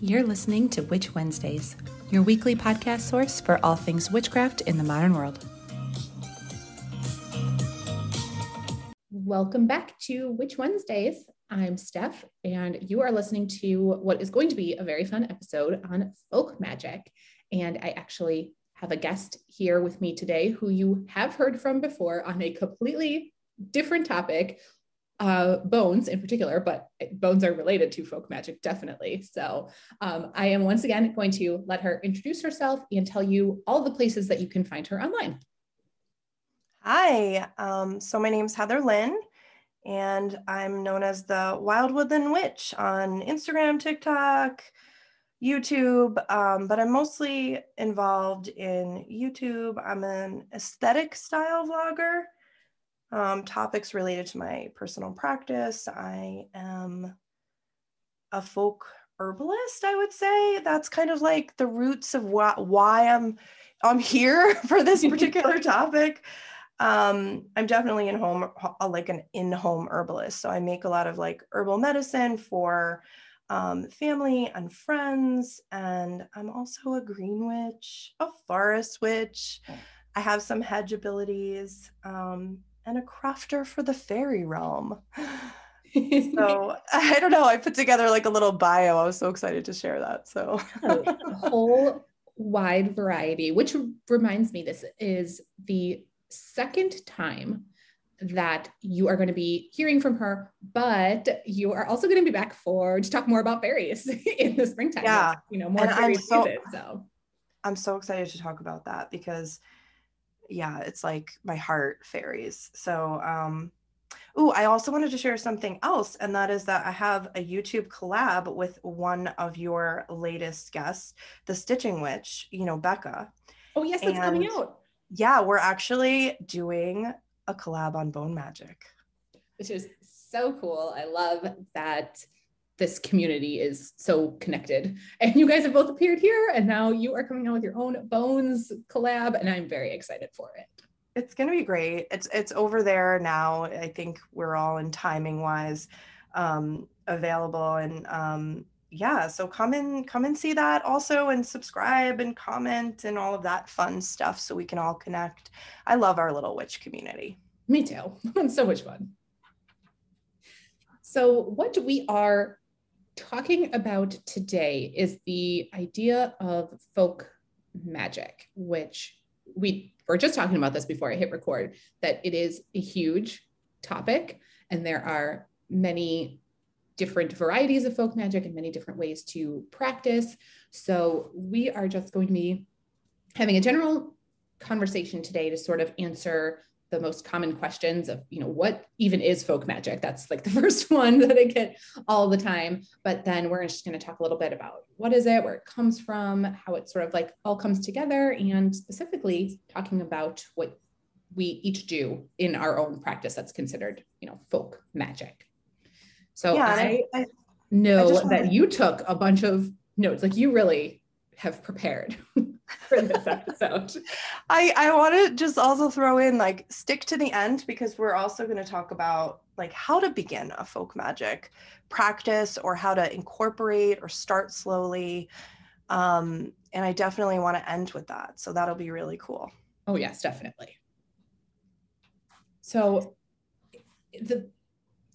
You're listening to Witch Wednesdays, your weekly podcast source for all things witchcraft in the modern world. Welcome back to Witch Wednesdays. I'm Steph, and you are listening to what is going to be a very fun episode on folk magic. And I actually have a guest here with me today who you have heard from before on a completely different topic, uh, bones in particular, but bones are related to folk magic, definitely. So um, I am once again going to let her introduce herself and tell you all the places that you can find her online. Hi, um, so my name is Heather Lynn, and I'm known as the Wild Woodland Witch on Instagram, TikTok, YouTube, um, but I'm mostly involved in YouTube. I'm an aesthetic style vlogger um, topics related to my personal practice. I am a folk herbalist, I would say. That's kind of like the roots of wh- why I'm I'm here for this particular topic. Um, I'm definitely in home, like an in-home herbalist. So I make a lot of like herbal medicine for um, family and friends. And I'm also a green witch, a forest witch. Oh. I have some hedge abilities. Um, and a crafter for the fairy realm. so I don't know. I put together like a little bio. I was so excited to share that. So a whole wide variety, which reminds me, this is the second time that you are going to be hearing from her, but you are also going to be back for to talk more about fairies in the springtime. Yeah, you know more and fairy so, season. So I'm so excited to talk about that because yeah, it's like my heart fairies. So, um, oh, I also wanted to share something else, and that is that I have a YouTube collab with one of your latest guests, the Stitching Witch, you know, Becca. Oh, yes, it's coming out. Yeah, we're actually doing a collab on bone magic. Which is so cool. I love that this community is so connected. And you guys have both appeared here, and now you are coming out with your own Bones collab, and I'm very excited for it. It's going to be great. It's it's over there now. I think we're all in timing wise um, available, and um, yeah, so come and come and see that also, and subscribe and comment and all of that fun stuff, so we can all connect. I love our little witch community. Me too. it's so much fun. So, what we are talking about today is the idea of folk magic, which we were just talking about this before I hit record, that it is a huge topic and there are many different varieties of folk magic and many different ways to practice. So we are just going to be having a general conversation today to sort of answer the most common questions of you know what even is folk magic? That's like the first one that i get all the time. But then we're just going to talk a little bit about what is it where it comes from how it sort of like all comes together and specifically talking about what we each do in our own practice that's considered you know folk magic. So yeah, I, I, know I that you took a bunch of notes like you really have prepared for this episode. I I want to just also throw in like stick to the end because we're also going to talk about like how to begin a folk magic practice or how to incorporate or start slowly. Um, and I definitely want to end with that. So that'll be really cool. Oh yes, definitely. So the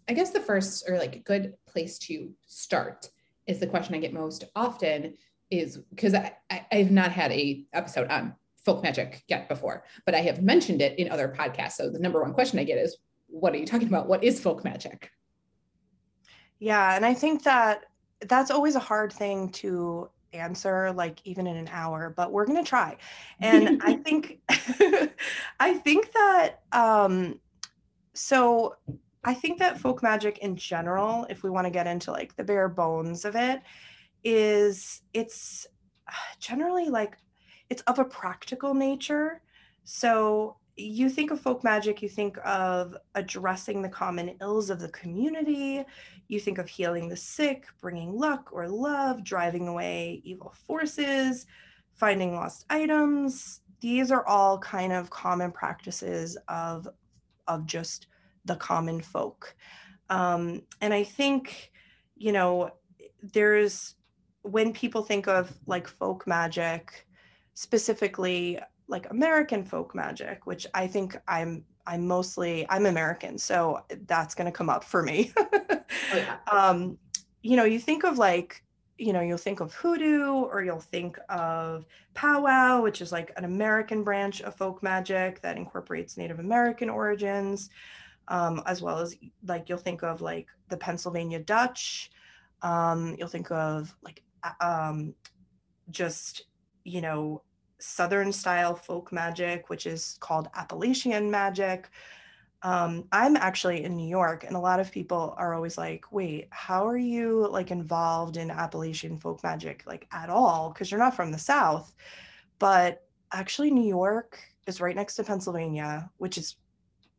I guess the first or like good place to start is the question I get most often is because I, I, have not had a episode on folk magic yet before, but I have mentioned it in other podcasts. So the number one question I get is, what are you talking about? What is folk magic? Yeah, and I think that that's always a hard thing to answer like even in an hour but we're going to try and i think i think that um so i think that folk magic in general if we want to get into like the bare bones of it is it's generally like it's of a practical nature. So you think of folk magic, you think of addressing the common ills of the community, you think of healing the sick, bringing luck or love, driving away evil forces, finding lost items. These are all kind of common practices of of just the common folk. Um, and I think, you know, there's when people think of like folk magic, specifically like American folk magic, which I think I'm I'm mostly I'm American, so that's going to come up for me. oh, yeah. um, you know, you think of like you know, you'll think of hoodoo or you'll think of powwow, which is like an American branch of folk magic that incorporates Native American origins, um, as well as like you'll think of like the Pennsylvania Dutch. Um, you'll think of like um, just, you know, Southern style folk magic, which is called Appalachian magic. Um, I'm actually in New York, and a lot of people are always like, "Wait, how are you like involved in Appalachian folk magic like at all? Because you're not from the South." But actually, New York is right next to Pennsylvania, which is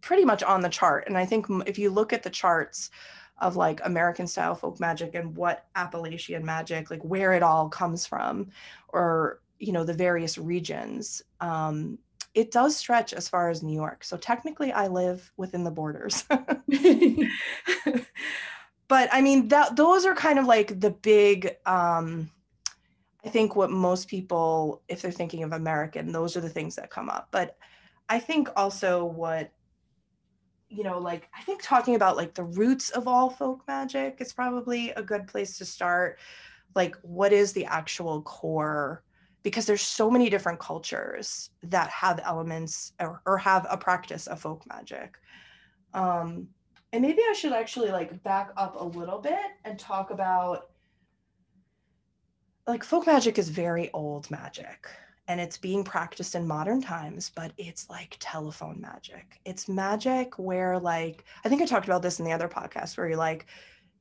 pretty much on the chart. And I think if you look at the charts of like American style folk magic and what Appalachian magic, like where it all comes from, or you know the various regions, um, it does stretch as far as New York. So technically, I live within the borders. but I mean, that those are kind of like the big. Um, I think what most people, if they're thinking of American, those are the things that come up. But I think also what you know, like I think talking about like the roots of all folk magic is probably a good place to start. Like, what is the actual core because there's so many different cultures that have elements or, or have a practice of folk magic. Um, and maybe I should actually like back up a little bit and talk about like folk magic is very old magic and it's being practiced in modern times, but it's like telephone magic. It's magic where like I think I talked about this in the other podcast where you're like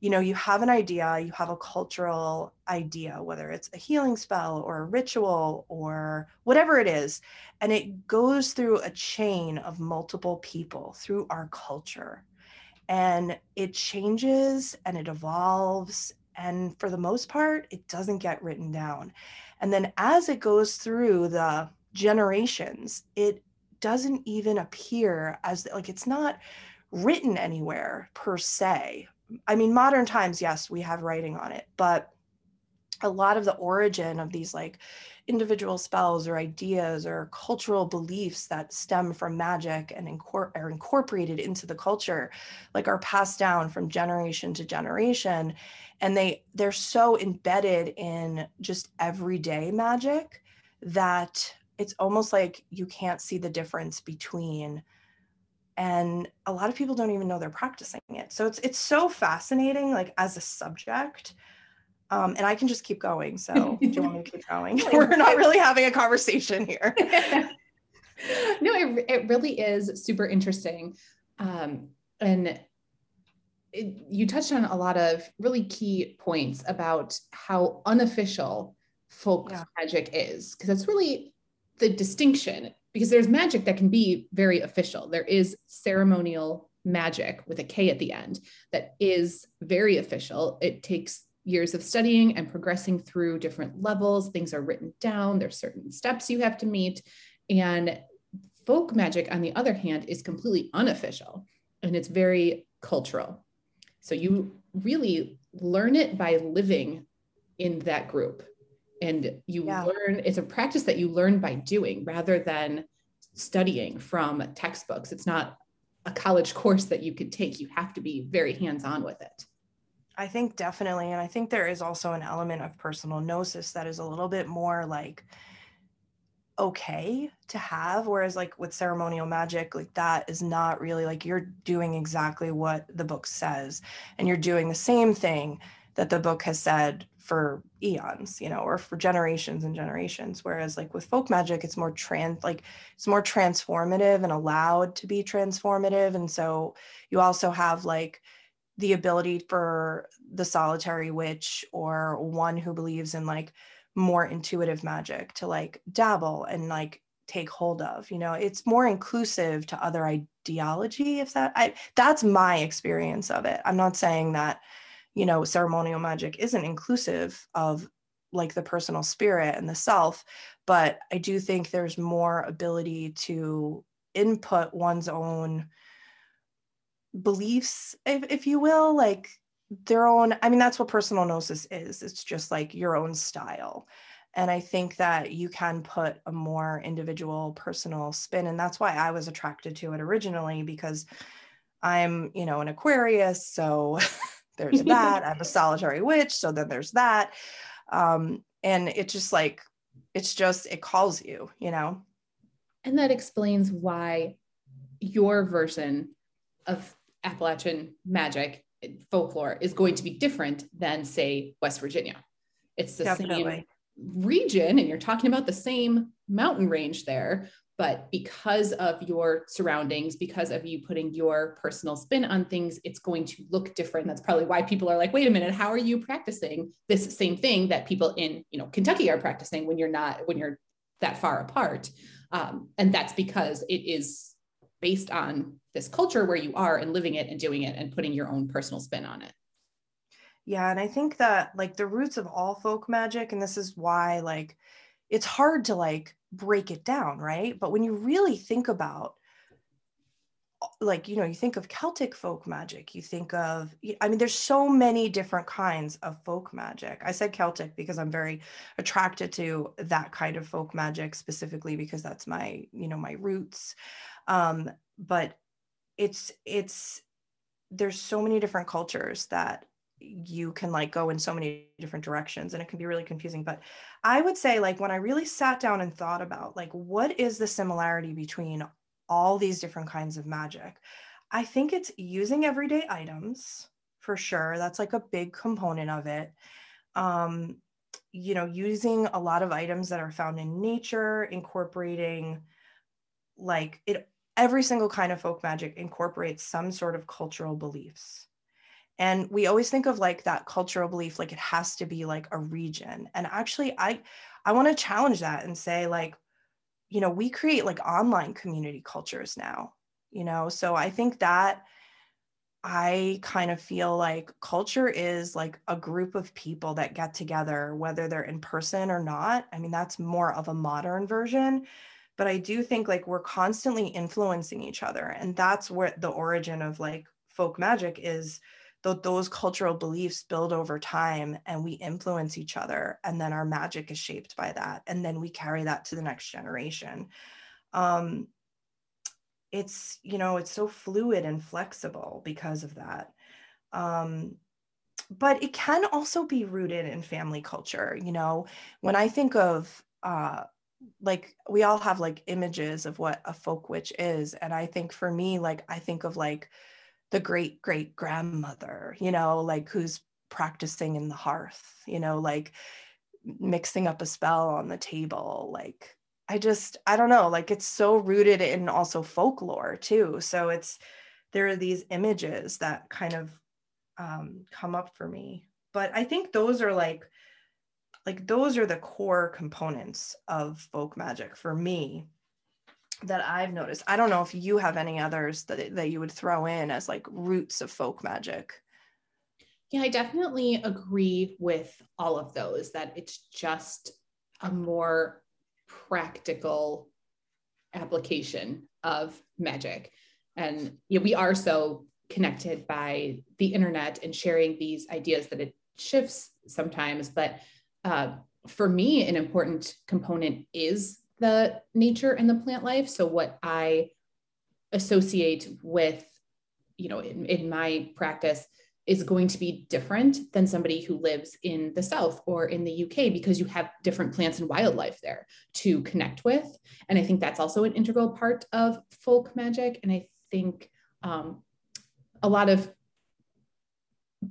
you know you have an idea you have a cultural idea whether it's a healing spell or a ritual or whatever it is and it goes through a chain of multiple people through our culture and it changes and it evolves and for the most part it doesn't get written down and then as it goes through the generations it doesn't even appear as like it's not written anywhere per se. I mean, modern times, yes, we have writing on it, but a lot of the origin of these like individual spells or ideas or cultural beliefs that stem from magic and incor- are incorporated into the culture like are passed down from generation to generation and they they're so embedded in just everyday magic that it's almost like you can't see the difference between and a lot of people don't even know they're practicing it. So it's it's so fascinating like as a subject um, and i can just keep going so do you want me to keep going we're not really having a conversation here no it, it really is super interesting um, and it, you touched on a lot of really key points about how unofficial folk yeah. magic is because that's really the distinction because there's magic that can be very official. There is ceremonial magic with a K at the end that is very official. It takes years of studying and progressing through different levels. Things are written down, there's certain steps you have to meet. And folk magic, on the other hand, is completely unofficial and it's very cultural. So you really learn it by living in that group and you yeah. learn it's a practice that you learn by doing rather than studying from textbooks it's not a college course that you could take you have to be very hands-on with it i think definitely and i think there is also an element of personal gnosis that is a little bit more like okay to have whereas like with ceremonial magic like that is not really like you're doing exactly what the book says and you're doing the same thing that the book has said for eons you know or for generations and generations whereas like with folk magic it's more trans like it's more transformative and allowed to be transformative and so you also have like the ability for the solitary witch or one who believes in like more intuitive magic to like dabble and like take hold of you know? It's more inclusive to other ideology if that i that's my experience of it. I'm not saying that you know ceremonial magic isn't inclusive of like the personal spirit and the self but i do think there's more ability to input one's own beliefs if, if you will like their own i mean that's what personal gnosis is. It's just like your own style. And i think that you can put a more individual personal spin and that's why i was attracted to it originally because i'm you know an aquarius so there's that. I'm a solitary witch so then there's that. Um, and it just like it's just it calls you you know? And that explains why your version of appalachian magic folklore is going to be different than say west virginia. It's the Definitely. same region and you're talking about the same mountain range there but because of your surroundings because of you putting your personal spin on things it's going to look different. That's probably why people are like wait a minute how are you practicing this same thing that people in you know kentucky are practicing when you're not when you're that far apart? Um, and that's because it is based on this culture where you are and living it and doing it and putting your own personal spin on it. Yeah and i think that like the roots of all folk magic and this is why like it's hard to like break it down, right? But when you really think about like you know you think of celtic folk magic you think of i mean there's so many different kinds of folk magic. I said celtic because i'm very attracted to that kind of folk magic specifically because that's my you know my roots um but it's it's there's so many different cultures that you can like go in so many different directions and it can be really confusing. But i would say like when i really sat down and thought about like what is the similarity between all these different kinds of magic i think it's using everyday items for sure. That's like a big component of it. Um you know using a lot of items that are found in nature incorporating like it every single kind of folk magic incorporates some sort of cultural beliefs. And we always think of like that cultural belief like it has to be like a region. And actually i i want to challenge that and say like you know we create like online community cultures now you know? So i think that i kind of feel like culture is like a group of people that get together whether they're in person or not. I mean that's more of a modern version but i do think like we're constantly influencing each other and that's where the origin of like folk magic is th- those cultural beliefs build over time and we influence each other and then our magic is shaped by that and then we carry that to the next generation. Um, it's you know it's so fluid and flexible because of that. Um, but it can also be rooted in family culture you know? When i think of uh, like we all have like images of what a folk witch is and i think for me like i think of like the great great grandmother, you know, like who's practicing in the hearth, you know, like mixing up a spell on the table. Like, I just, I don't know, like it's so rooted in also folklore too. So it's, there are these images that kind of um, come up for me. But I think those are like, like those are the core components of folk magic for me that I've noticed. I don't know if you have any others that that you would throw in as like roots of folk magic. Yeah, I definitely agree with all of those that it's just a more practical application of magic. And you know, we are so connected by the internet and sharing these ideas that it shifts sometimes. But uh, for me, an important component is the nature and the plant life. So what I associate with, you know, in, in my practice is going to be different than somebody who lives in the South or in the UK because you have different plants and wildlife there to connect with. And I think that's also an integral part of folk magic. And I think um, a lot of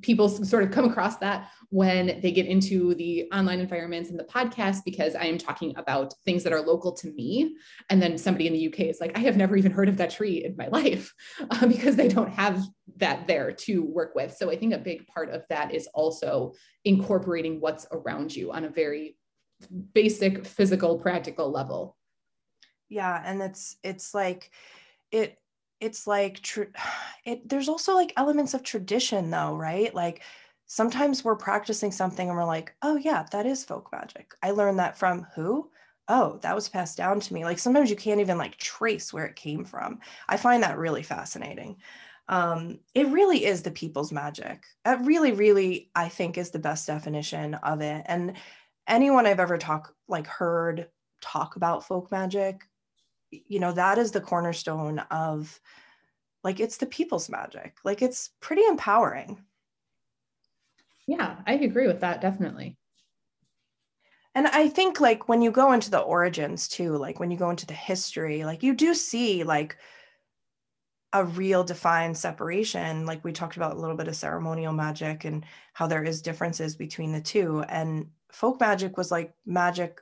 people sort of come across that when they get into the online environments and the podcast because I am talking about things that are local to me. And then somebody in the UK is like, I have never even heard of that tree in my life uh, because they don't have that there to work with. So I think a big part of that is also incorporating what's around you on a very basic physical practical level. Yeah, and it's it's like it it's like tr- it there's also like elements of tradition though right? Like sometimes we're practicing something and we're like oh yeah that is folk magic. I learned that from who? Oh that was passed down to me. Like sometimes you can't even like trace where it came from. I find that really fascinating. Um, it really is the people's magic. It really, really, I think, is the best definition of it. And anyone I've ever talked, like heard talk about folk magic, you know, that is the cornerstone of like it's the people's magic. Like it's pretty empowering. Yeah, I agree with that definitely. And I think like when you go into the origins too, like when you go into the history, like you do see like a real defined separation like we talked about a little bit of ceremonial magic and how there is differences between the two and folk magic was like magic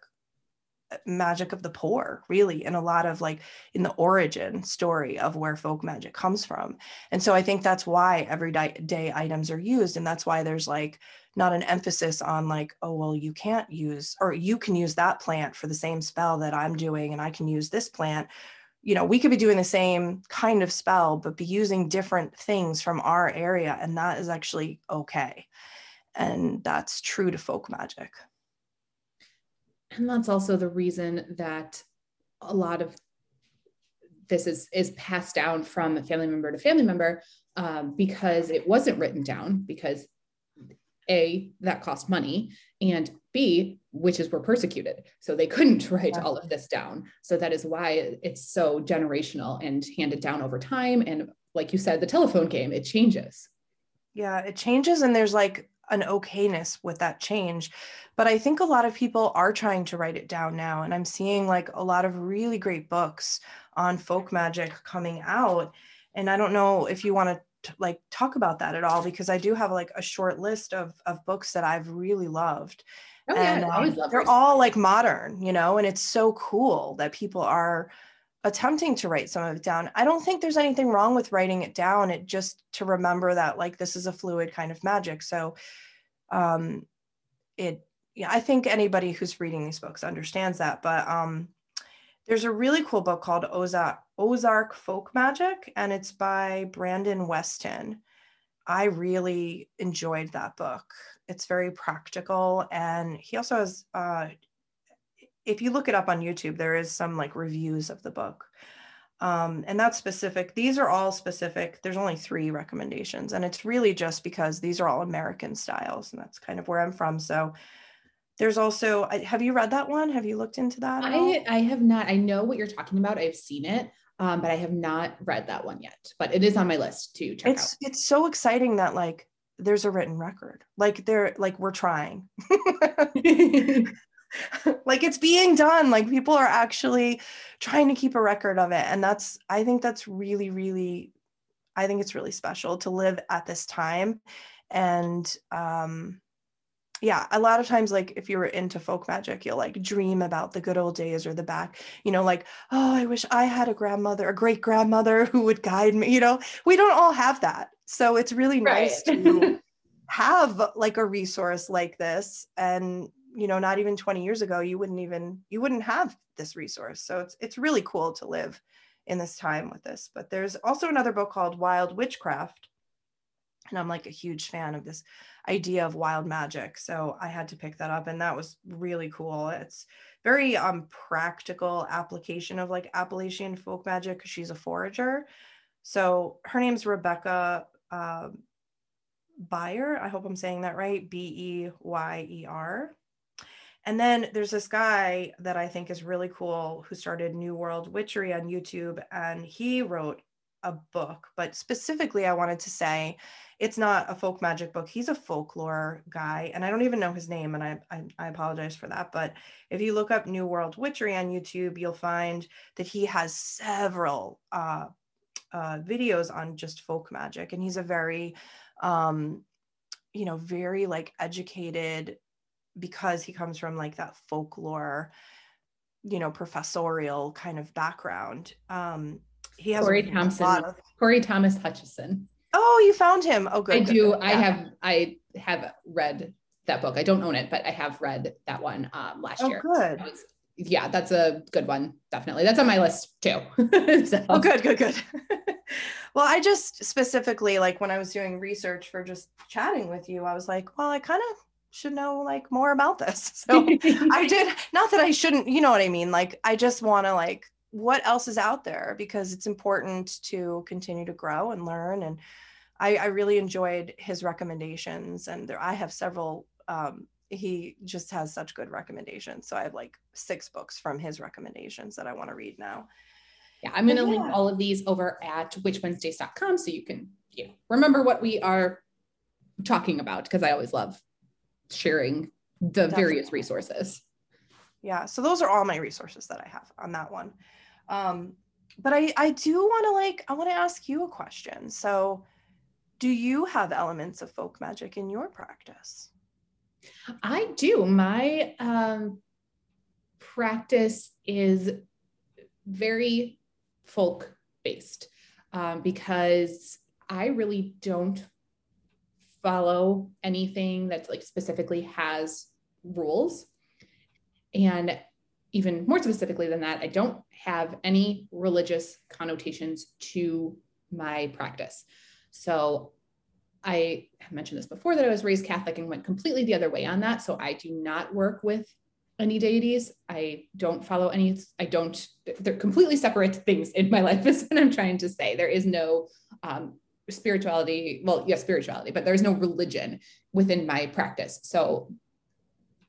magic of the poor really in a lot of like in the origin story of where folk magic comes from and so i think that's why everyday items are used and that's why there's like not an emphasis on like oh well you can't use or you can use that plant for the same spell that i'm doing and i can use this plant you know, we could be doing the same kind of spell, but be using different things from our area. And that is actually okay. And that's true to folk magic. And that's also the reason that a lot of this is, is passed down from a family member to family member um, because it wasn't written down because a that cost money and b witches were persecuted. So they couldn't write all of this down. So that is why it's so generational and handed down over time. And like you said the telephone game it changes. Yeah it changes and there's like an okayness with that change but i think a lot of people are trying to write it down now and i'm seeing like a lot of really great books on folk magic coming out and i don't know if you want to like talk about that at all because I do have like a short list of of books that I've really loved. Oh, and yeah, always um, they're all like modern, you know, and it's so cool that people are attempting to write some of it down. I don't think there's anything wrong with writing it down. It just to remember that like this is a fluid kind of magic. So um it yeah, I think anybody who's reading these books understands that. But um there's a really cool book called Ozark, Ozark Folk Magic, and it's by Brandon Weston. I really enjoyed that book. It's very practical, and he also has. Uh, if you look it up on YouTube, there is some like reviews of the book. Um, and that's specific. These are all specific. There's only three recommendations, and it's really just because these are all American styles, and that's kind of where I'm from. So there's also, have you read that one? Have you looked into that? I, I have not. I know what you're talking about. I've seen it, um, but I have not read that one yet. But it is on my list to check it's, out. It's so exciting that like there's a written record. Like they're like we're trying. like it's being done. Like people are actually trying to keep a record of it, and that's I think that's really really, I think it's really special to live at this time, and um yeah a lot of times like if you're into folk magic you'll like dream about the good old days or the back you know like oh i wish i had a grandmother a great grandmother who would guide me you know? We don't all have that. So it's really right. nice to have like a resource like this. And you know not even 20 years ago you wouldn't even you wouldn't have this resource so it's it's really cool to live in this time with this but there's also another book called wild witchcraft and i'm like a huge fan of this idea of wild magic. So I had to pick that up and that was really cool. It's very um practical application of like Appalachian folk magic because she's a forager. So her name's Rebecca uh, Beyer. I hope I'm saying that right. B E Y E R. And then there's this guy that I think is really cool who started New World Witchery on YouTube, and he wrote a book. But specifically, I wanted to say it's not a folk magic book. He's a folklore guy, and I don't even know his name, and I, I, I apologize for that. But if you look up New World Witchery on YouTube, you'll find that he has several uh, uh, videos on just folk magic, and he's a very, um, you know, very like educated because he comes from like that folklore, you know, professorial kind of background. Um, he has Corey Thompson, of- Cory Thomas Hutchinson. Oh, you found him. Oh, good. I good, do. Good. I have. I have read that book. I don't own it, but I have read that one um, last oh, year. Good. That was, yeah, that's a good one. Definitely, that's on my list too. so. Oh, good, good, good. well, I just specifically like when I was doing research for just chatting with you, I was like, well, I kind of should know like more about this. So I did. Not that I shouldn't. You know what I mean? Like I just want to like what else is out there because it's important to continue to grow and learn and I, I really enjoyed his recommendations and there I have several um, he just has such good recommendations so I have like six books from his recommendations that I want to read now yeah I'm going to yeah. link all of these over at witchwednesdays.com so you can you know, remember what we are talking about because I always love sharing the Definitely. various resources yeah so those are all my resources that I have on that one um, but I, I do want to like, I want to ask you a question. So, do you have elements of folk magic in your practice? I do. My um, practice is very folk based um, because I really don't follow anything that's like specifically has rules. And even more specifically than that, I don't have any religious connotations to my practice. So I have mentioned this before that I was raised Catholic and went completely the other way on that. So I do not work with any deities. I don't follow any, I don't, they're completely separate things in my life, is what I'm trying to say. There is no um, spirituality, well, yes, spirituality, but there's no religion within my practice. So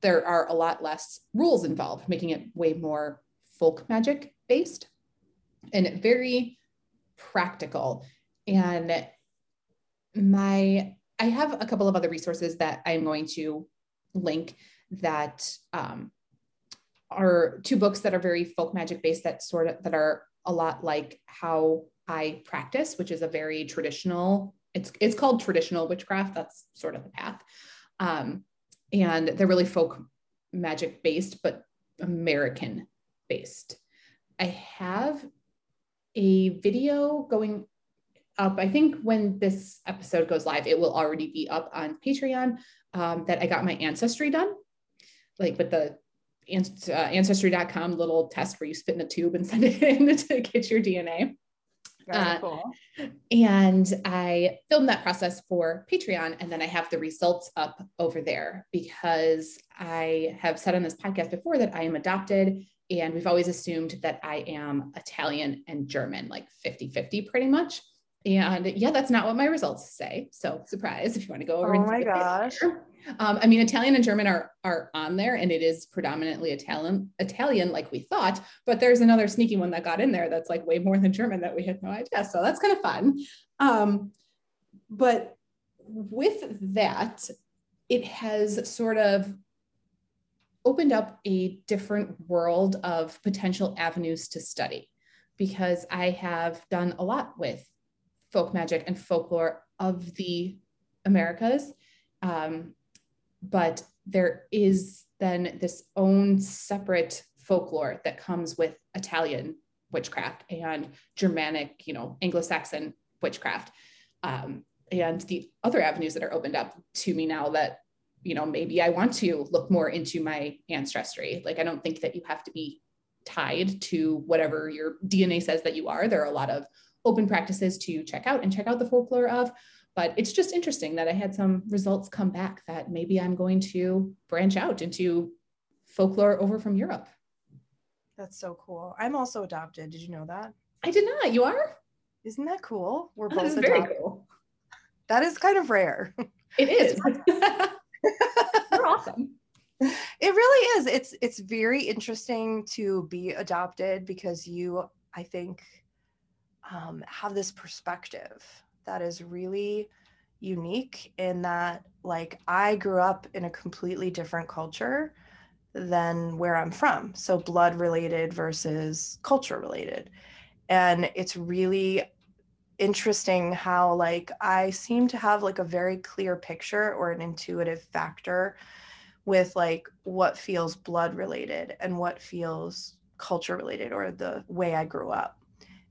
there are a lot less rules involved, making it way more folk magic based and very practical. And my, I have a couple of other resources that I'm going to link that um, are two books that are very folk magic based that sort of that are a lot like how I practice, which is a very traditional. It's it's called traditional witchcraft. That's sort of the path. Um, and they're really folk magic based, but American based. I have a video going up. I think when this episode goes live, it will already be up on Patreon um, that I got my ancestry done, like with the uh, ancestry.com little test where you spit in a tube and send it in to get your DNA. Uh, cool. And I filmed that process for Patreon, and then I have the results up over there because I have said on this podcast before that I am adopted, and we've always assumed that I am Italian and German, like 50 50 pretty much. And yeah, that's not what my results say. So surprise if you want to go over. Oh my gosh. Um, I mean, Italian and German are are on there, and it is predominantly Italian, Italian, like we thought. But there's another sneaky one that got in there that's like way more than German that we had no idea. So that's kind of fun. Um, but with that, it has sort of opened up a different world of potential avenues to study because I have done a lot with folk magic and folklore of the Americas. Um, but there is then this own separate folklore that comes with Italian witchcraft and Germanic, you know, Anglo-Saxon witchcraft. Um, and the other avenues that are opened up to me now that, you know, maybe I want to look more into my ancestry. Like, I don't think that you have to be tied to whatever your DNA says that you are. There are a lot of open practices to check out and check out the folklore of. But it's just interesting that I had some results come back that maybe I'm going to branch out into folklore over from Europe. That's so cool. I'm also adopted. Did you know that? I did not. You are? Isn't that cool? We're both adopted. very cool. That is kind of rare. It is. You're awesome. It really is. It's it's very interesting to be adopted because you, I think, um, have this perspective that is really unique in that like I grew up in a completely different culture than where I'm from. So blood related versus culture related. And it's really interesting how like I seem to have like a very clear picture or an intuitive factor with like what feels blood related and what feels culture related or the way I grew up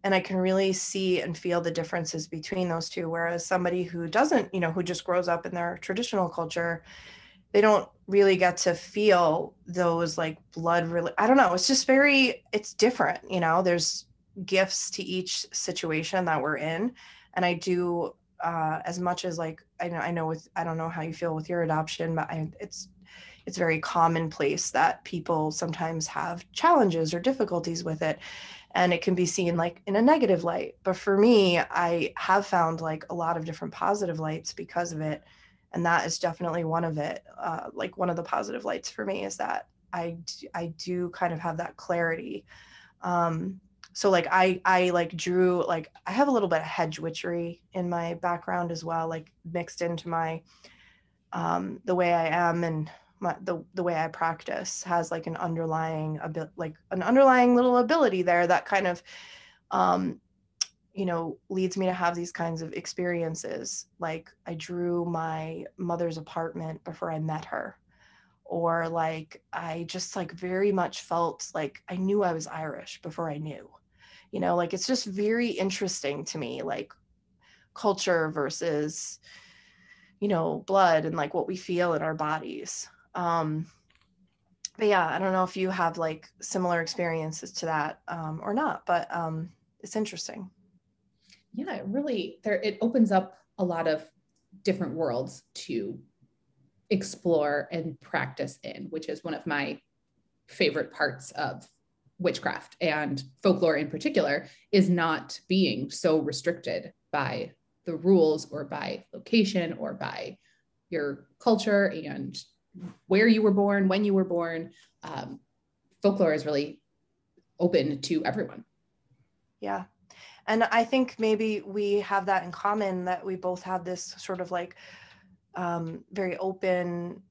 and i can really see and feel the differences between those two whereas somebody who doesn't you know who just grows up in their traditional culture they don't really get to feel those like blood really i don't know it's just very it's different you know? There's gifts to each situation that we're in and i do uh, as much as like I know, I know with I don't know how you feel with your adoption, but I, it's it's very commonplace that people sometimes have challenges or difficulties with it and it can be seen like in a negative light. But for me i have found like a lot of different positive lights because of it and that is definitely one of it uh, like one of the positive lights for me is that i i do kind of have that clarity. Um so like i i like drew like i have a little bit of hedge witchery in my background as well like mixed into my um the way i am and my, the the way I practice has like an underlying a bit like an underlying little ability there that kind of um you know leads me to have these kinds of experiences. Like I drew my mother's apartment before I met her. Or like I just like very much felt like I knew I was Irish before I knew. You know like it's just very interesting to me like culture versus you know blood and like what we feel in our bodies um, but yeah, I don't know if you have like similar experiences to that um, or not, but um, it's interesting. Yeah, it really there it opens up a lot of different worlds to explore and practice in, which is one of my favorite parts of witchcraft and folklore in particular is not being so restricted by the rules or by location or by your culture and where you were born, when you were born. Um, folklore is really open to everyone. Yeah. And I think maybe we have that in common that we both have this sort of like um, very open,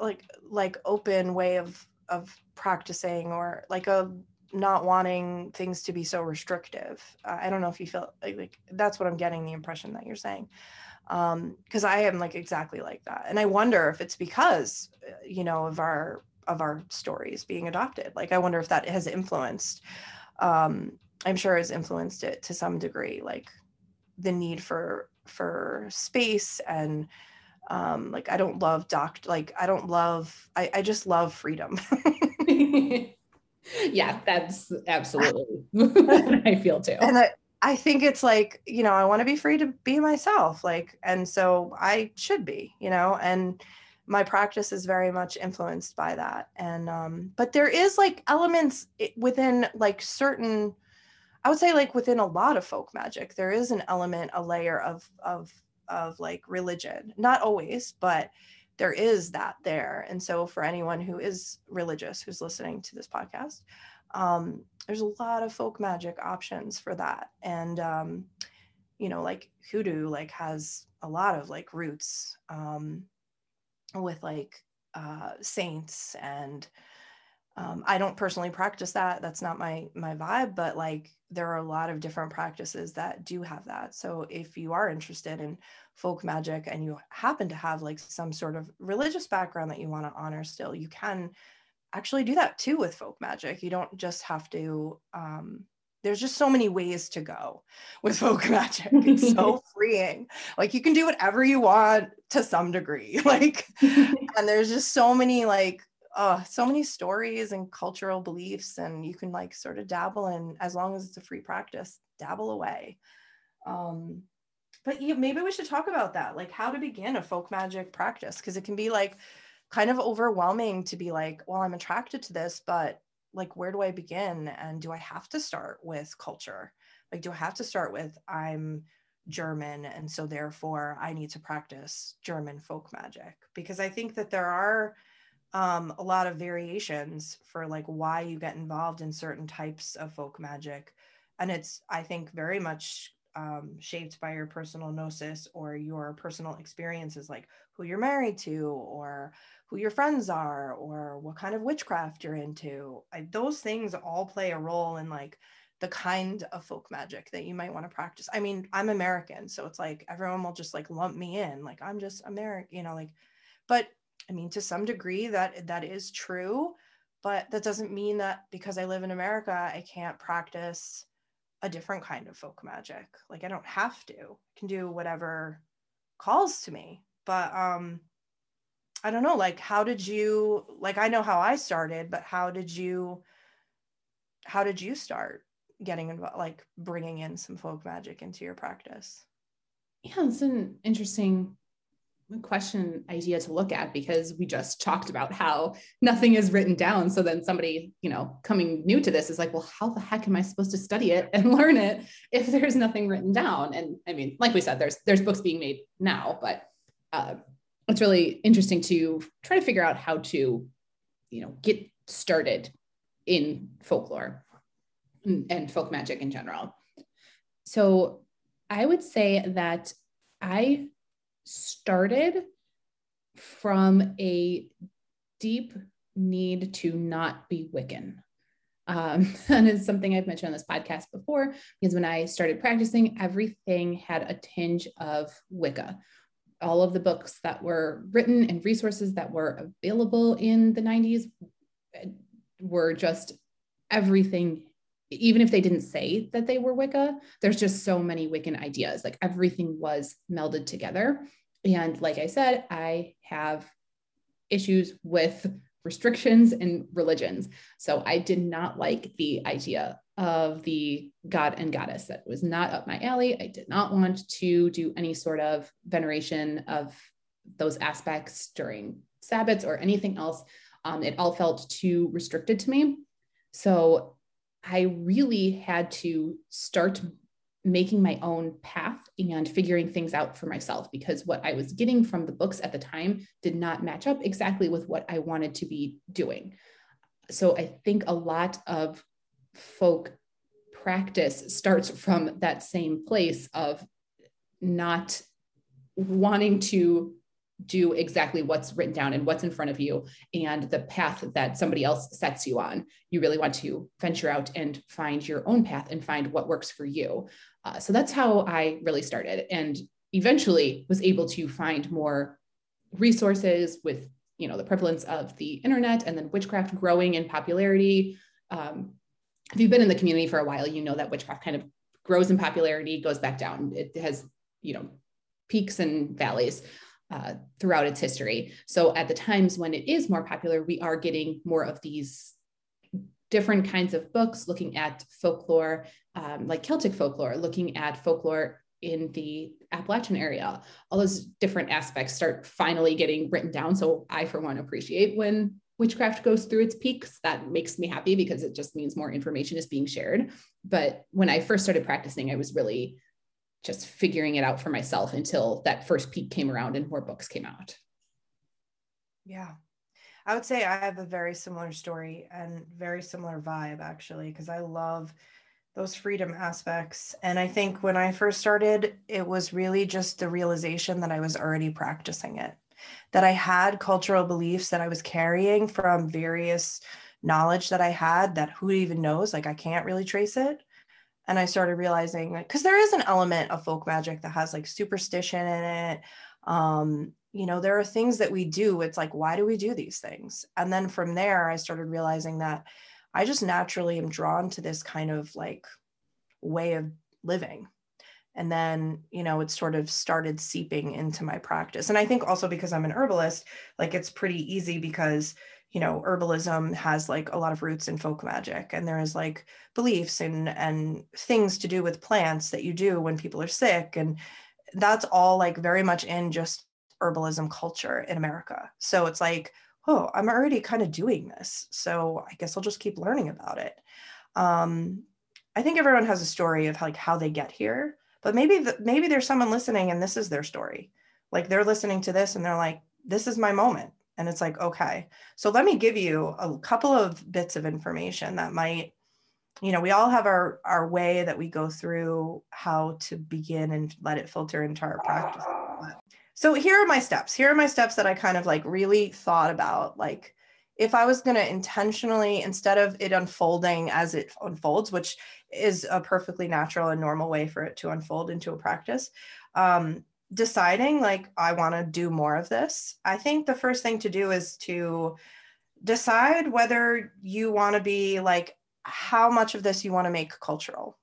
like like open way of of practicing, or like a not wanting things to be so restrictive. Uh, I don't know if you feel like, like that's what I'm getting the impression that you're saying um because i am like exactly like that. And i wonder if it's because uh, you know of our of our stories being adopted. Like i wonder if that has influenced um i'm sure has influenced it to some degree like the need for for space and um like i don't love doc like i don't love i i just love freedom. Yeah that's absolutely i feel too. And I, I think it's like, you know, I want to be free to be myself. Like, and so I should be, you know, and my practice is very much influenced by that. And, um, but there is like elements within like certain, I would say like within a lot of folk magic, there is an element, a layer of, of, of like religion, not always, but there is that there. And so for anyone who is religious, who's listening to this podcast, um, there's a lot of folk magic options for that and um, you know like hoodoo like has a lot of like roots um, with like uh, saints and um, i don't personally practice that that's not my my vibe but like there are a lot of different practices that do have that so if you are interested in folk magic and you happen to have like some sort of religious background that you want to honor still you can actually do that too with folk magic. You don't just have to, um, there's just so many ways to go with folk magic. It's so freeing. Like you can do whatever you want to some degree. Like, and there's just so many like, uh, so many stories and cultural beliefs, and you can like sort of dabble in as long as it's a free practice, dabble away. Um, but maybe we should talk about that, like how to begin a folk magic practice, because it can be like kind of overwhelming to be like, well, I'm attracted to this, but like, where do I begin? And do I have to start with culture? Like, do I have to start with I'm German and so therefore I need to practice German folk magic? Because I think that there are um, a lot of variations for like why you get involved in certain types of folk magic. And it's, I think, very much um, shaped by your personal gnosis or your personal experiences, like who you're married to or who your friends are or what kind of witchcraft you're into. I, those things all play a role in like the kind of folk magic that you might want to practice. I mean, I'm American, so it's like everyone will just like lump me in, like I'm just American, you know, like, but I mean, to some degree that that is true, but that doesn't mean that because I live in America, I can't practice a different kind of folk magic. Like I don't have to. I can do whatever calls to me. But um I don't know, like how did you like I know how I started, but how did you how did you start getting involved like bringing in some folk magic into your practice? Yeah, it's an interesting question idea to look at because we just talked about how nothing is written down. So then somebody you know coming new to this is like well how the heck am i supposed to study it and learn it if there's nothing written down? And i mean like we said there's there's books being made now but uh, it's really interesting to try to figure out how to you know get started in folklore and folk magic in general. So i would say that i started from a deep need to not be Wiccan. Um, and it's something I've mentioned on this podcast before, because when I started practicing, everything had a tinge of Wicca. All of the books that were written and resources that were available in the 90s eh, were just everything even if they didn't say that they were Wicca, there's just so many Wiccan ideas. Like everything was melded together. And like I said, I have issues with restrictions and religions. So I did not like the idea of the god and goddess. That was not up my alley. I did not want to do any sort of veneration of those aspects during Sabbats or anything else. Um, it all felt too restricted to me. So I really had to start making my own path and figuring things out for myself because what I was getting from the books at the time did not match up exactly with what I wanted to be doing. So I think a lot of folk practice starts from that same place of not wanting to do exactly what's written down and what's in front of you and the path that somebody else sets you on. You really want to venture out and find your own path and find what works for you. Uh, so that's how I really started and eventually was able to find more resources with you know the prevalence of the internet and then witchcraft growing in popularity. Um, if you've been in the community for a while, you know that witchcraft kind of grows in popularity, goes back down. It has you know peaks and valleys uh, throughout its history. So at the times when it is more popular, we are getting more of these different kinds of books looking at folklore, um, like Celtic folklore, looking at folklore in the Appalachian area. All those different aspects start finally getting written down. So I, for one, appreciate when witchcraft goes through its peaks. That makes me happy because it just means more information is being shared. But when I first started practicing, I was really just figuring it out for myself until that first peak came around and more books came out. Yeah. I would say I have a very similar story and very similar vibe actually, because I love those freedom aspects. And I think when I first started, it was really just the realization that I was already practicing it, that I had cultural beliefs that I was carrying from various knowledge that I had that who even knows, like I can't really trace it and I started realizing because there is an element of folk magic that has like superstition in it. Um, you know, there are things that we do. It's like, why do we do these things? And then from there, I started realizing that I just naturally am drawn to this kind of like way of living. And then, you know, it sort of started seeping into my practice. And I think also because I'm an herbalist, like it's pretty easy because you know herbalism has like a lot of roots in folk magic and there is like beliefs and and things to do with plants that you do when people are sick and that's all like very much in just herbalism culture in america so it's like oh i'm already kind of doing this so i guess i'll just keep learning about it. Um, i think everyone has a story of like how they get here but maybe the, maybe there's someone listening and this is their story. Like they're listening to this and they're like this is my moment. And it's like, okay, so let me give you a couple of bits of information that might, you know, we all have our, our way that we go through how to begin and let it filter into our practice. So here are my steps. Here are my steps that I kind of like really thought about. Like, if I was going to intentionally, instead of it unfolding as it unfolds, which is a perfectly natural and normal way for it to unfold into a practice, um, deciding like I want to do more of this, I think the first thing to do is to decide whether you want to be like how much of this you want to make cultural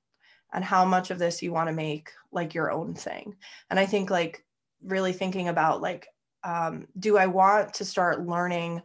and how much of this you want to make like your own thing. And I think like really thinking about like um, do I want to start learning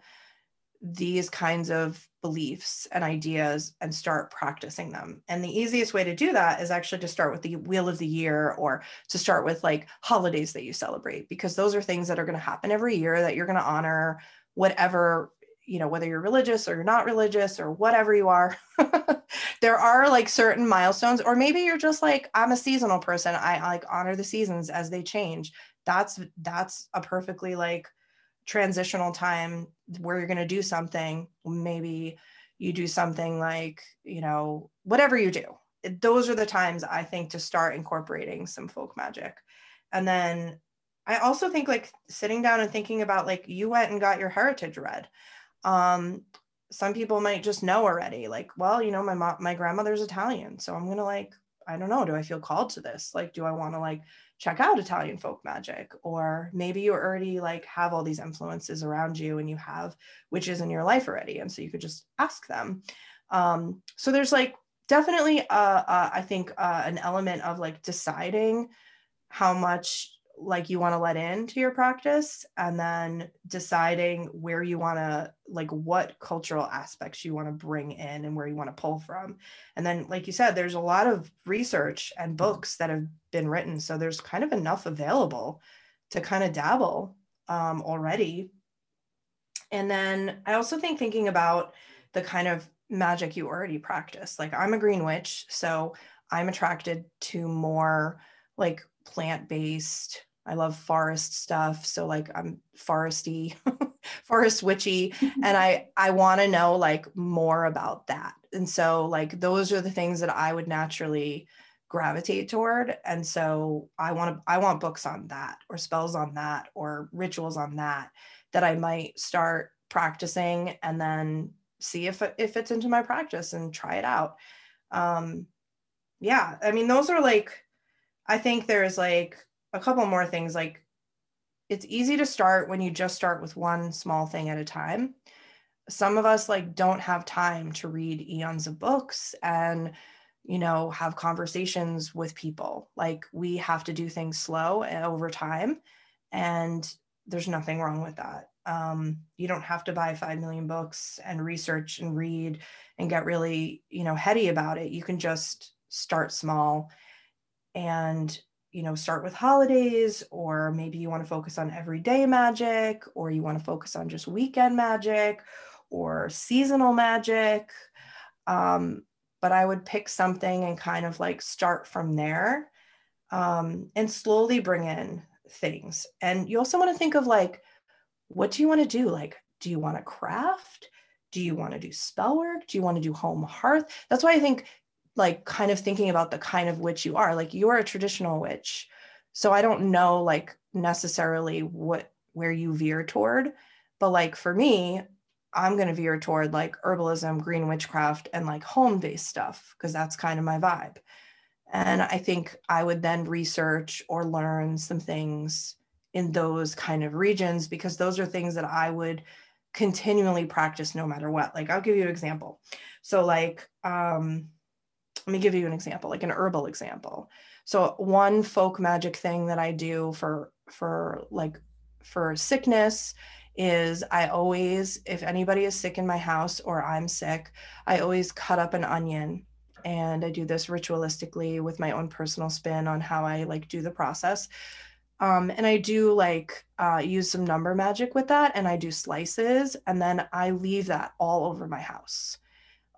these kinds of beliefs and ideas and start practicing them. And the easiest way to do that is actually to start with the wheel of the year or to start with like holidays that you celebrate, because those are things that are going to happen every year that you're going to honor whatever you know whether you're religious or you're not religious or whatever you are. There are like certain milestones or maybe you're just like i'm a seasonal person. I like honor the seasons as they change that's that's a perfectly like transitional time where you're going to do something. Maybe you do something like you know whatever you do. Those are the times i think to start incorporating some folk magic. And then i also think like sitting down and thinking about like you went and got your heritage read. Um some people might just know already like well you know my mom my grandmother's italian so i'm going to like i don't know do i feel called to this? Like do i want to like check out Italian folk magic. Or maybe you already like have all these influences around you and you have witches in your life already. And so you could just ask them. Um, so there's like definitely, uh, uh, I think, uh, an element of like deciding how much like you want to let into your practice and then deciding where you want to like what cultural aspects you want to bring in and where you want to pull from. And then like you said there's a lot of research and books that have been written so there's kind of enough available to kind of dabble um, already. And then i also think thinking about the kind of magic you already practice like i'm a green witch so i'm attracted to more like plant-based i love forest stuff so like i'm foresty forest witchy and i i want to know like more about that and so like those are the things that i would naturally gravitate toward and so i want to i want books on that or spells on that or rituals on that that i might start practicing and then see if it, if it's into my practice and try it out. Um yeah i mean those are like I think there's like a couple more things like it's easy to start when you just start with one small thing at a time. Some of us like don't have time to read eons of books and you know have conversations with people. Like we have to do things slow and over time and there's nothing wrong with that. Um, you don't have to buy 5 million books and research and read and get really, you know, heady about it. You can just start small and you know start with holidays or maybe you want to focus on everyday magic or you want to focus on just weekend magic or seasonal magic um, but i would pick something and kind of like start from there um, and slowly bring in things. And you also want to think of like what do you want to do? Like do you want to craft? Do you want to do spell work? Do you want to do home hearth? That's why i think like kind of thinking about the kind of witch you are like you're a traditional witch. So i don't know like necessarily what where you veer toward but like for me i'm going to veer toward like herbalism green witchcraft and like home based stuff because that's kind of my vibe. And i think i would then research or learn some things in those kind of regions because those are things that i would continually practice no matter what. Like i'll give you an example. So like um let me give you an example, like an herbal example. So one folk magic thing that I do for for like for sickness is I always, if anybody is sick in my house or I'm sick, I always cut up an onion and I do this ritualistically with my own personal spin on how I like do the process. Um, and I do like uh, use some number magic with that, and I do slices, and then I leave that all over my house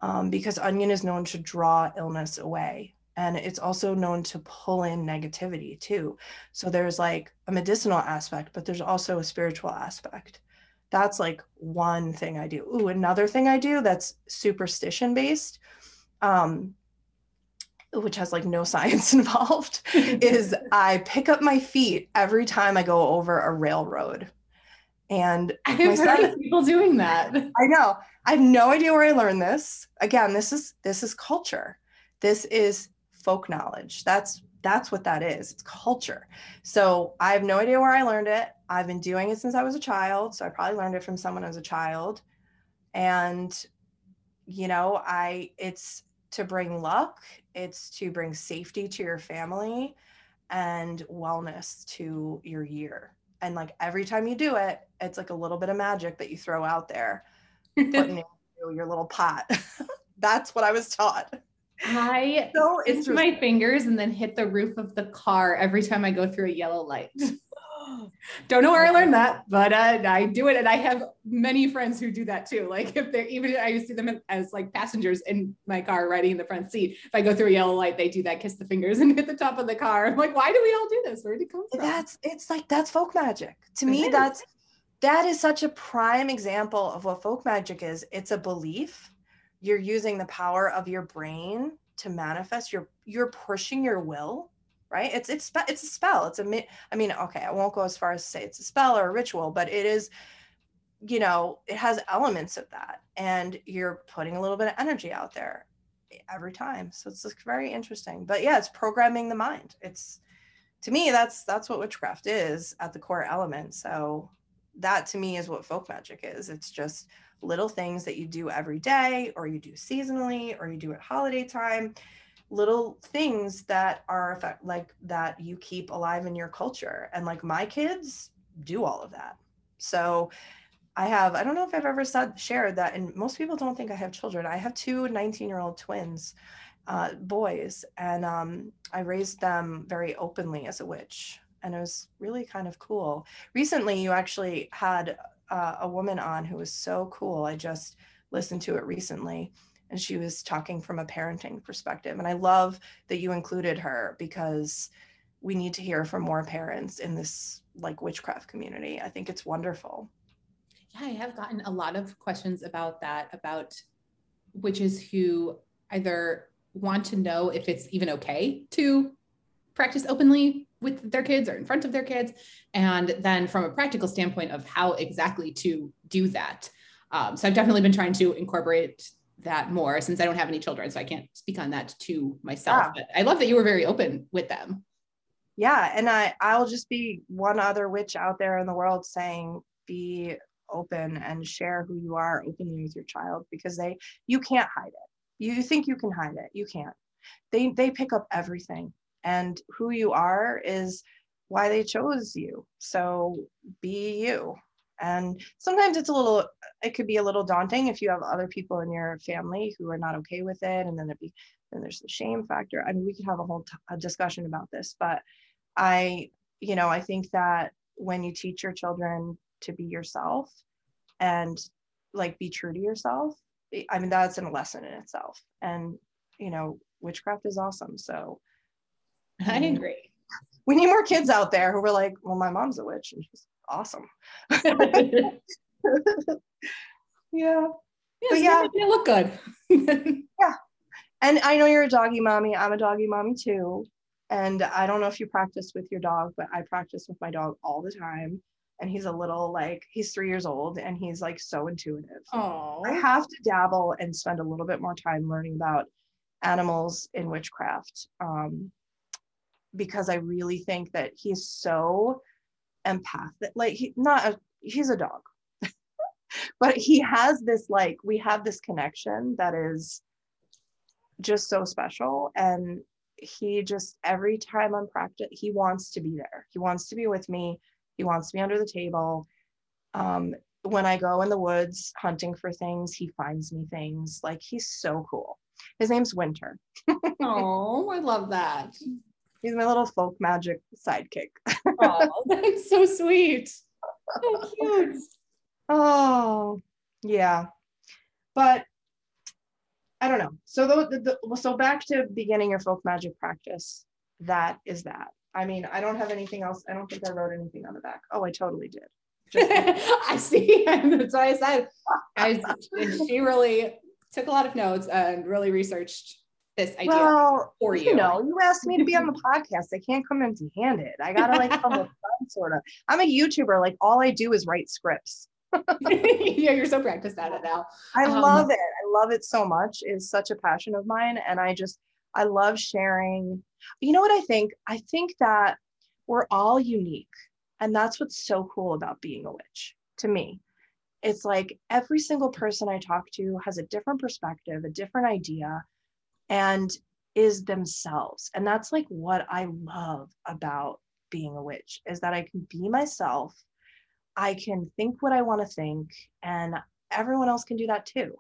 um, because onion is known to draw illness away. And it's also known to pull in negativity too. So there's like a medicinal aspect, but there's also a spiritual aspect. That's like one thing I do. Ooh, another thing I do that's superstition based, um, which has like no science involved, is I pick up my feet every time I go over a railroad. And I've heard son, of people doing that. I know. I have no idea where I learned this. Again, this is this is culture. This is folk knowledge. That's that's what that is. It's culture. So I have no idea where I learned it. I've been doing it since I was a child. So I probably learned it from someone as a child. And you know, I it's to bring luck, it's to bring safety to your family and wellness to your year and like every time you do it it's like a little bit of magic that you throw out there putting into your little pot. That's what I was taught. I so it's my fingers and then hit the roof of the car every time I go through a yellow light. Don't know where I learned that, but uh, I do it, and I have many friends who do that too. Like if they're even I see them as like passengers in my car riding in the front seat. If I go through a yellow light, they do that, kiss the fingers, and hit the top of the car. I'm like, why do we all do this? Where did it come from? That's it's like that's folk magic to me. That's that is such a prime example of what folk magic is. It's a belief. You're using the power of your brain to manifest. You're you're pushing your will right? It's it's it's a spell. It's a i mean okay i won't go as far as to say it's a spell or a ritual but it is you know it has elements of that. And you're putting a little bit of energy out there every time. So it's very interesting. But yeah it's programming the mind. It's to me that's that's what witchcraft is at the core element. So that to me is what folk magic is. It's just little things that you do every day or you do seasonally or you do at holiday time little things that are effect like that you keep alive in your culture. And like my kids do all of that. So i have i don't know if i've ever said shared that and most people don't think i have children. I have two 19 year old twins uh, boys and um, i raised them very openly as a witch and it was really kind of cool. Recently you actually had uh, a woman on who was so cool. I just listened to it recently and she was talking from a parenting perspective and i love that you included her because we need to hear from more parents in this like witchcraft community. I think it's wonderful. Yeah i have gotten a lot of questions about that about witches who either want to know if it's even okay to practice openly with their kids or in front of their kids and then from a practical standpoint of how exactly to do that um, so i've definitely been trying to incorporate that more since I don't have any children, so I can't speak on that to myself. Yeah. But I love that you were very open with them. Yeah, and I I'll just be one other witch out there in the world saying be open and share who you are openly with your child because they you can't hide it. You think you can hide it, you can't. They they pick up everything, and who you are is why they chose you. So be you. And sometimes it's a little it could be a little daunting if you have other people in your family who are not okay with it and then it be then there's the shame factor i mean we could have a whole t- a discussion about this. But i you know i think that when you teach your children to be yourself and like be true to yourself i mean that's a lesson in itself. And you know witchcraft is awesome. So i agree we need more kids out there who were like well my mom's a witch and she's awesome. yeah. But yeah, they look good. yeah. And I know you're a doggy mommy. I'm a doggy mommy too. And I don't know if you practice with your dog, but I practice with my dog all the time. And he's a little like he's three years old and he's like so intuitive. Oh, I have to dabble and spend a little bit more time learning about animals in witchcraft. Um, because I really think that he's so empathic like he not a, he's a dog but he has this like we have this connection that is just so special. And he just every time i'm practice he wants to be there. He wants to be with me. He wants to be under the table. Um, when i go in the woods hunting for things he finds me things. Like he's so cool. His name's winter. Oh i love that He's my little folk magic sidekick. oh, that's so sweet. So cute. Oh, yeah. But I don't know. So the, the, so back to beginning your folk magic practice. That is that. I mean, I don't have anything else. I don't think I wrote anything on the back. Oh, I totally did. I see. That's why I said I, she really took a lot of notes and really researched this idea well, for you. You know, you asked me to be on the podcast. I can't come empty handed. I gotta like come with fun, sort of. I'm a YouTuber. Like all I do is write scripts. yeah, you're so practiced at it now. I um, love it. I love it so much. It's such a passion of mine. And I just, I love sharing. You know what I think? I think that we're all unique. And that's what's so cool about being a witch to me. It's like every single person I talk to has a different perspective, a different idea and is themselves. And that's like what I love about being a witch is that I can be myself. I can think what I want to think and everyone else can do that too.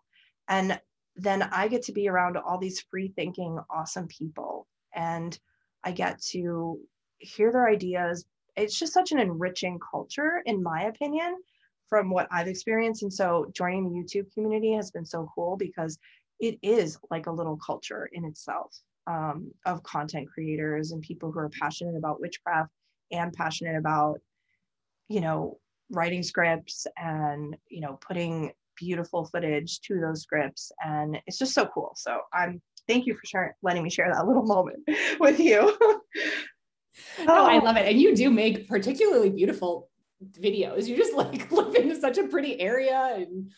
And then I get to be around all these free thinking, awesome people. And I get to hear their ideas. It's just such an enriching culture, in my opinion, from what I've experienced. And so joining the YouTube community has been so cool because it is like a little culture in itself um, of content creators and people who are passionate about witchcraft and passionate about, you know, writing scripts and, you know, putting beautiful footage to those scripts. And it's just so cool. So I'm thank you for sharing, letting me share that little moment with you. oh, I love it. And you do make particularly beautiful videos. You just like live in such a pretty area and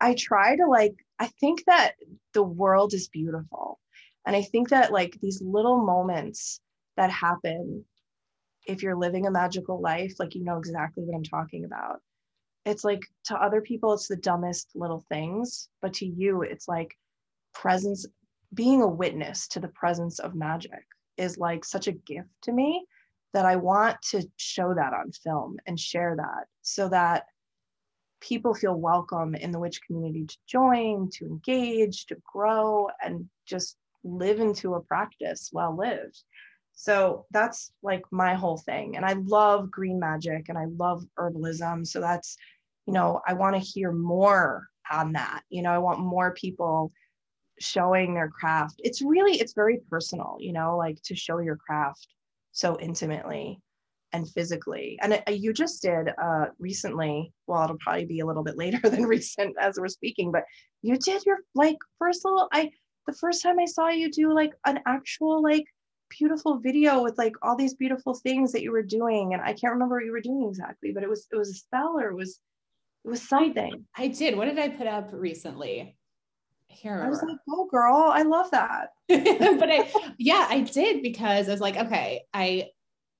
I try to like I think that the world is beautiful. And I think that like these little moments that happen if you're living a magical life, like you know exactly what I'm talking about. It's like to other people, it's the dumbest little things, but to you, it's like presence, being a witness to the presence of magic is like such a gift to me that I want to show that on film and share that so that people feel welcome in the witch community to join, to engage, to grow, and just live into a practice well lived. So that's like my whole thing. And I love green magic and I love herbalism. So that's, you know, I want to hear more on that. You know, I want more people showing their craft. It's really, it's very personal, you know, like to show your craft so intimately and physically. And it, you just did uh, recently, well, it'll probably be a little bit later than recent as we're speaking, but you did your like first little, I, the first time I saw you do like an actual like beautiful video with like all these beautiful things that you were doing. And I can't remember what you were doing exactly, but it was, it was a spell or it was, it was something. I did. What did I put up recently? Here. I was like, oh girl, I love that. but I, yeah, I did because I was like, okay, I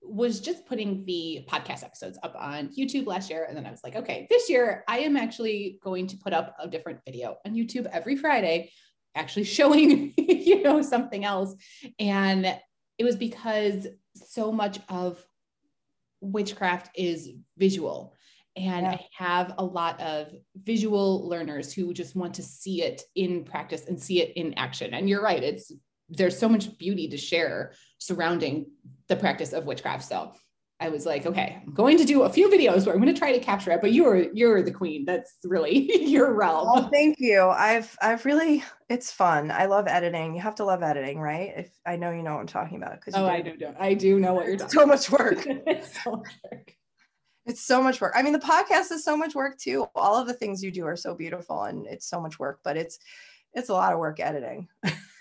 was just putting the podcast episodes up on YouTube last year. And then I was like, okay, this year I am actually going to put up a different video on YouTube every Friday, actually showing, you know, something else. And it was because so much of witchcraft is visual. And yeah. I have a lot of visual learners who just want to see it in practice and see it in action. And you're right, it's there's so much beauty to share surrounding the practice of witchcraft. So I was like, okay, I'm going to do a few videos where I'm going to try to capture it, but you're you're the queen. That's really your realm. Oh, thank you. I've I've really it's fun. I love editing. You have to love editing, right? If I know you know what I'm talking about. Because oh, I do, do. I do know what you're talking. So much work. it's so much work. It's so much work. I mean, the podcast is so much work too. All of the things you do are so beautiful, and it's so much work. But it's it's a lot of work editing.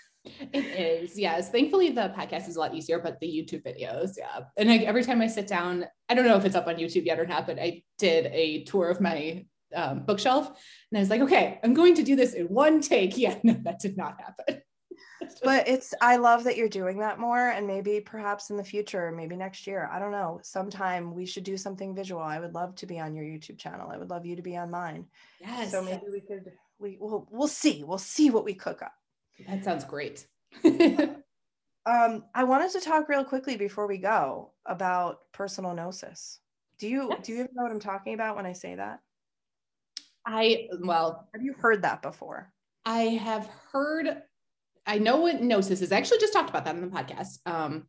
It is, yes. Thankfully, the podcast is a lot easier, but the YouTube videos, yeah. And like every time I sit down, I don't know if it's up on YouTube yet or not, but I did a tour of my um, bookshelf, and I was like, okay, I'm going to do this in one take. Yeah, no, that did not happen. but it's I love that you're doing that more, and maybe perhaps in the future, maybe next year, I don't know. Sometime we should do something visual. I would love to be on your YouTube channel. I would love you to be on mine. Yes. So maybe we could we will we'll see. We'll see what we cook up. That sounds great. um, I wanted to talk real quickly before we go about personal gnosis. Do you yes. do you even know what I'm talking about when I say that? I well, have you heard that before? I have heard. I know what gnosis is. I actually just talked about that in the podcast. Um,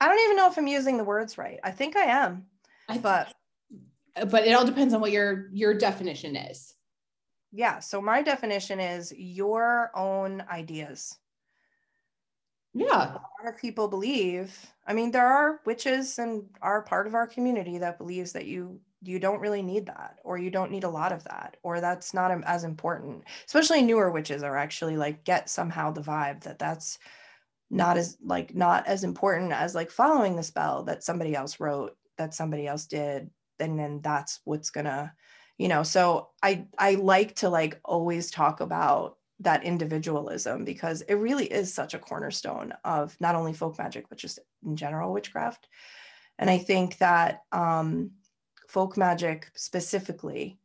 I don't even know if I'm using the words right. I think I am, I but but it all depends on what your your definition is yeah so my definition is your own ideas. Yeah. A lot of people believe i mean there are witches and are part of our community that believes that you you don't really need that or you don't need a lot of that or that's not as important. Especially newer witches are actually like get somehow the vibe that that's not as like not as important as like following the spell that somebody else wrote that somebody else did and then that's what's gonna you know so i i like to like always talk about that individualism because it really is such a cornerstone of not only folk magic but just in general witchcraft. And i think that um, folk magic specifically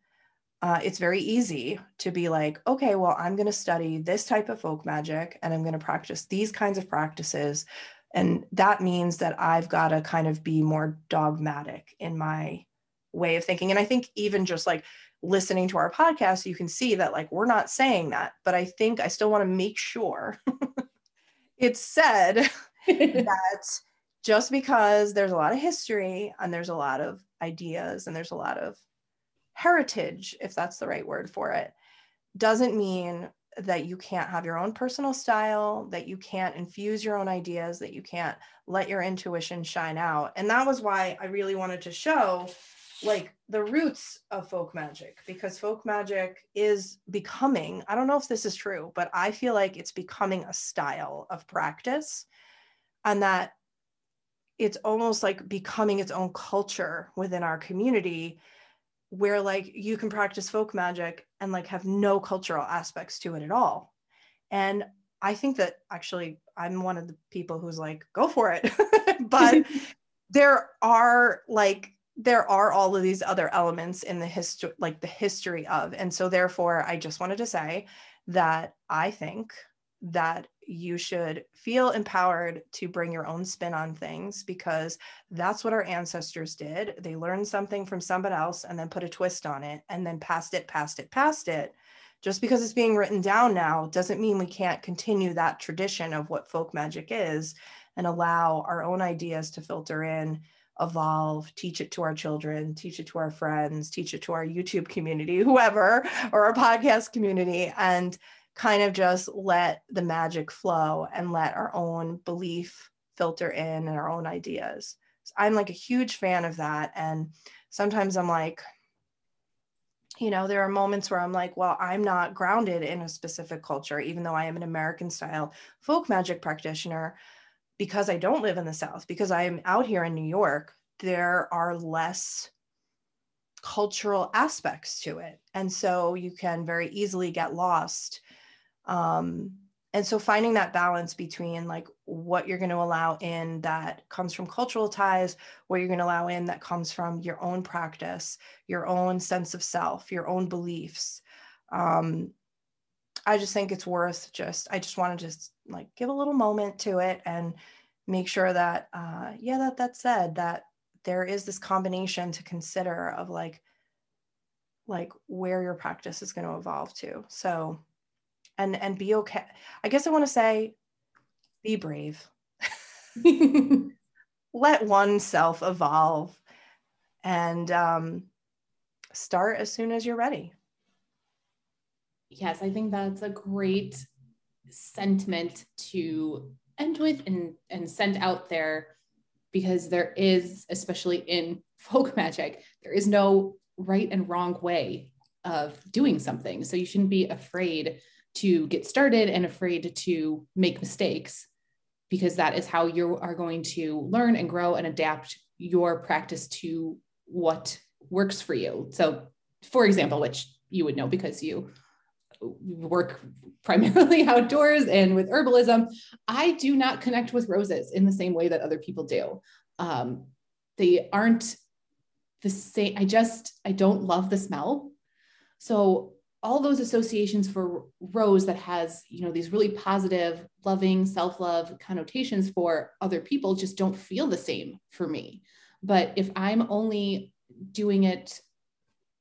uh, it's very easy to be like okay well i'm going to study this type of folk magic and i'm going to practice these kinds of practices. And that means that i've got to kind of be more dogmatic in my way of thinking and i think even just like listening to our podcast, you can see that like we're not saying that, but I think I still want to make sure it's said that just because there's a lot of history and there's a lot of ideas and there's a lot of heritage, if that's the right word for it, doesn't mean that you can't have your own personal style, that you can't infuse your own ideas, that you can't let your intuition shine out. And that was why I really wanted to show like the roots of folk magic because folk magic is becoming, I don't know if this is true, but I feel like it's becoming a style of practice and that it's almost like becoming its own culture within our community where like you can practice folk magic and like have no cultural aspects to it at all. And I think that actually I'm one of the people who's like, go for it. but there are like, there are all of these other elements in the history, like the history of. And so, therefore, I just wanted to say that I think that you should feel empowered to bring your own spin on things because that's what our ancestors did. They learned something from somebody else and then put a twist on it and then passed it, passed it, passed it. Just because it's being written down now doesn't mean we can't continue that tradition of what folk magic is and allow our own ideas to filter in, evolve, teach it to our children, teach it to our friends, teach it to our YouTube community, whoever, or our podcast community. And kind of just let the magic flow and let our own belief filter in and our own ideas. So I'm like a huge fan of that. And sometimes I'm like, you know, there are moments where I'm like, well, I'm not grounded in a specific culture, even though I am an American style folk magic practitioner, because I don't live in the South, because I am out here in New York, there are less cultural aspects to it. And so you can very easily get lost um, and so finding that balance between like what you're going to allow in that comes from cultural ties what you're going to allow in that comes from your own practice your own sense of self your own beliefs um, i just think it's worth just i just want to just like give a little moment to it and make sure that uh, yeah that that said that there is this combination to consider of like like where your practice is going to evolve to. So and and be okay i guess i want to say be brave. Let oneself evolve and um, start as soon as you're ready. Yes i think that's a great sentiment to end with and and send out there because there is especially in folk magic there is no right and wrong way of doing something so you shouldn't be afraid to get started and afraid to make mistakes because that is how you are going to learn and grow and adapt your practice to what works for you. So, for example, which you would know because you work primarily outdoors and with herbalism, I do not connect with roses in the same way that other people do. Um, they aren't the same. I just, I don't love the smell. So all those associations for rose that has you know these really positive loving self-love connotations for other people just don't feel the same for me but if i'm only doing it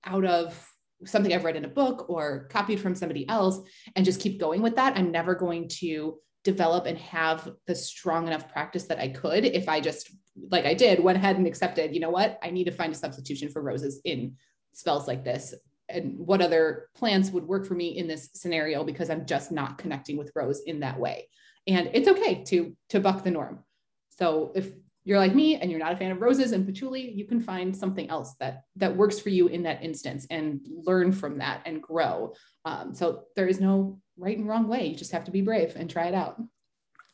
out of something i've read in a book or copied from somebody else and just keep going with that i'm never going to develop and have the strong enough practice that i could if i just like i did went ahead and accepted you know what i need to find a substitution for roses in spells like this and what other plants would work for me in this scenario because I'm just not connecting with Rose in that way. And it's okay to to buck the norm. So if you're like me and you're not a fan of roses and patchouli, you can find something else that that works for you in that instance and learn from that and grow. Um, so there is no right and wrong way. You just have to be brave and try it out.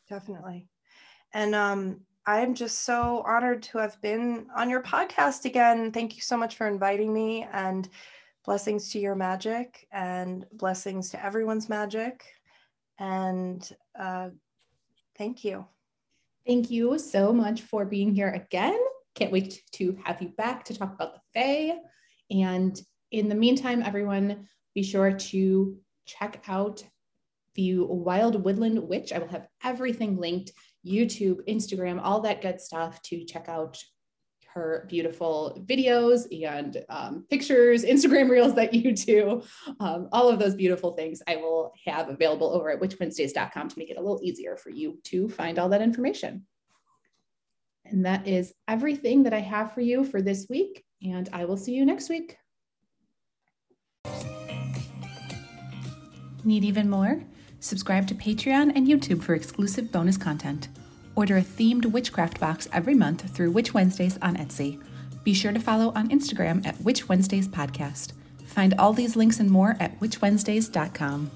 Definitely. And um, I'm just so honored to have been on your podcast again. Thank you so much for inviting me and blessings to your magic and blessings to everyone's magic. And uh, thank you. Thank you so much for being here again. Can't wait to have you back to talk about the Fae. And in the meantime, everyone, be sure to check out the Wild Woodland Witch. I will have everything linked YouTube, Instagram, all that good stuff to check out her beautiful videos and um, pictures, Instagram reels that you do, um, all of those beautiful things I will have available over at witchwednesdays.com to make it a little easier for you to find all that information. And that is everything that I have for you for this week. And I will see you next week. Need even more? Subscribe to Patreon and YouTube for exclusive bonus content. Order a themed witchcraft box every month through Witch Wednesdays on Etsy. Be sure to follow on Instagram at Witch Wednesdays Podcast. Find all these links and more at witchwednesdays.com.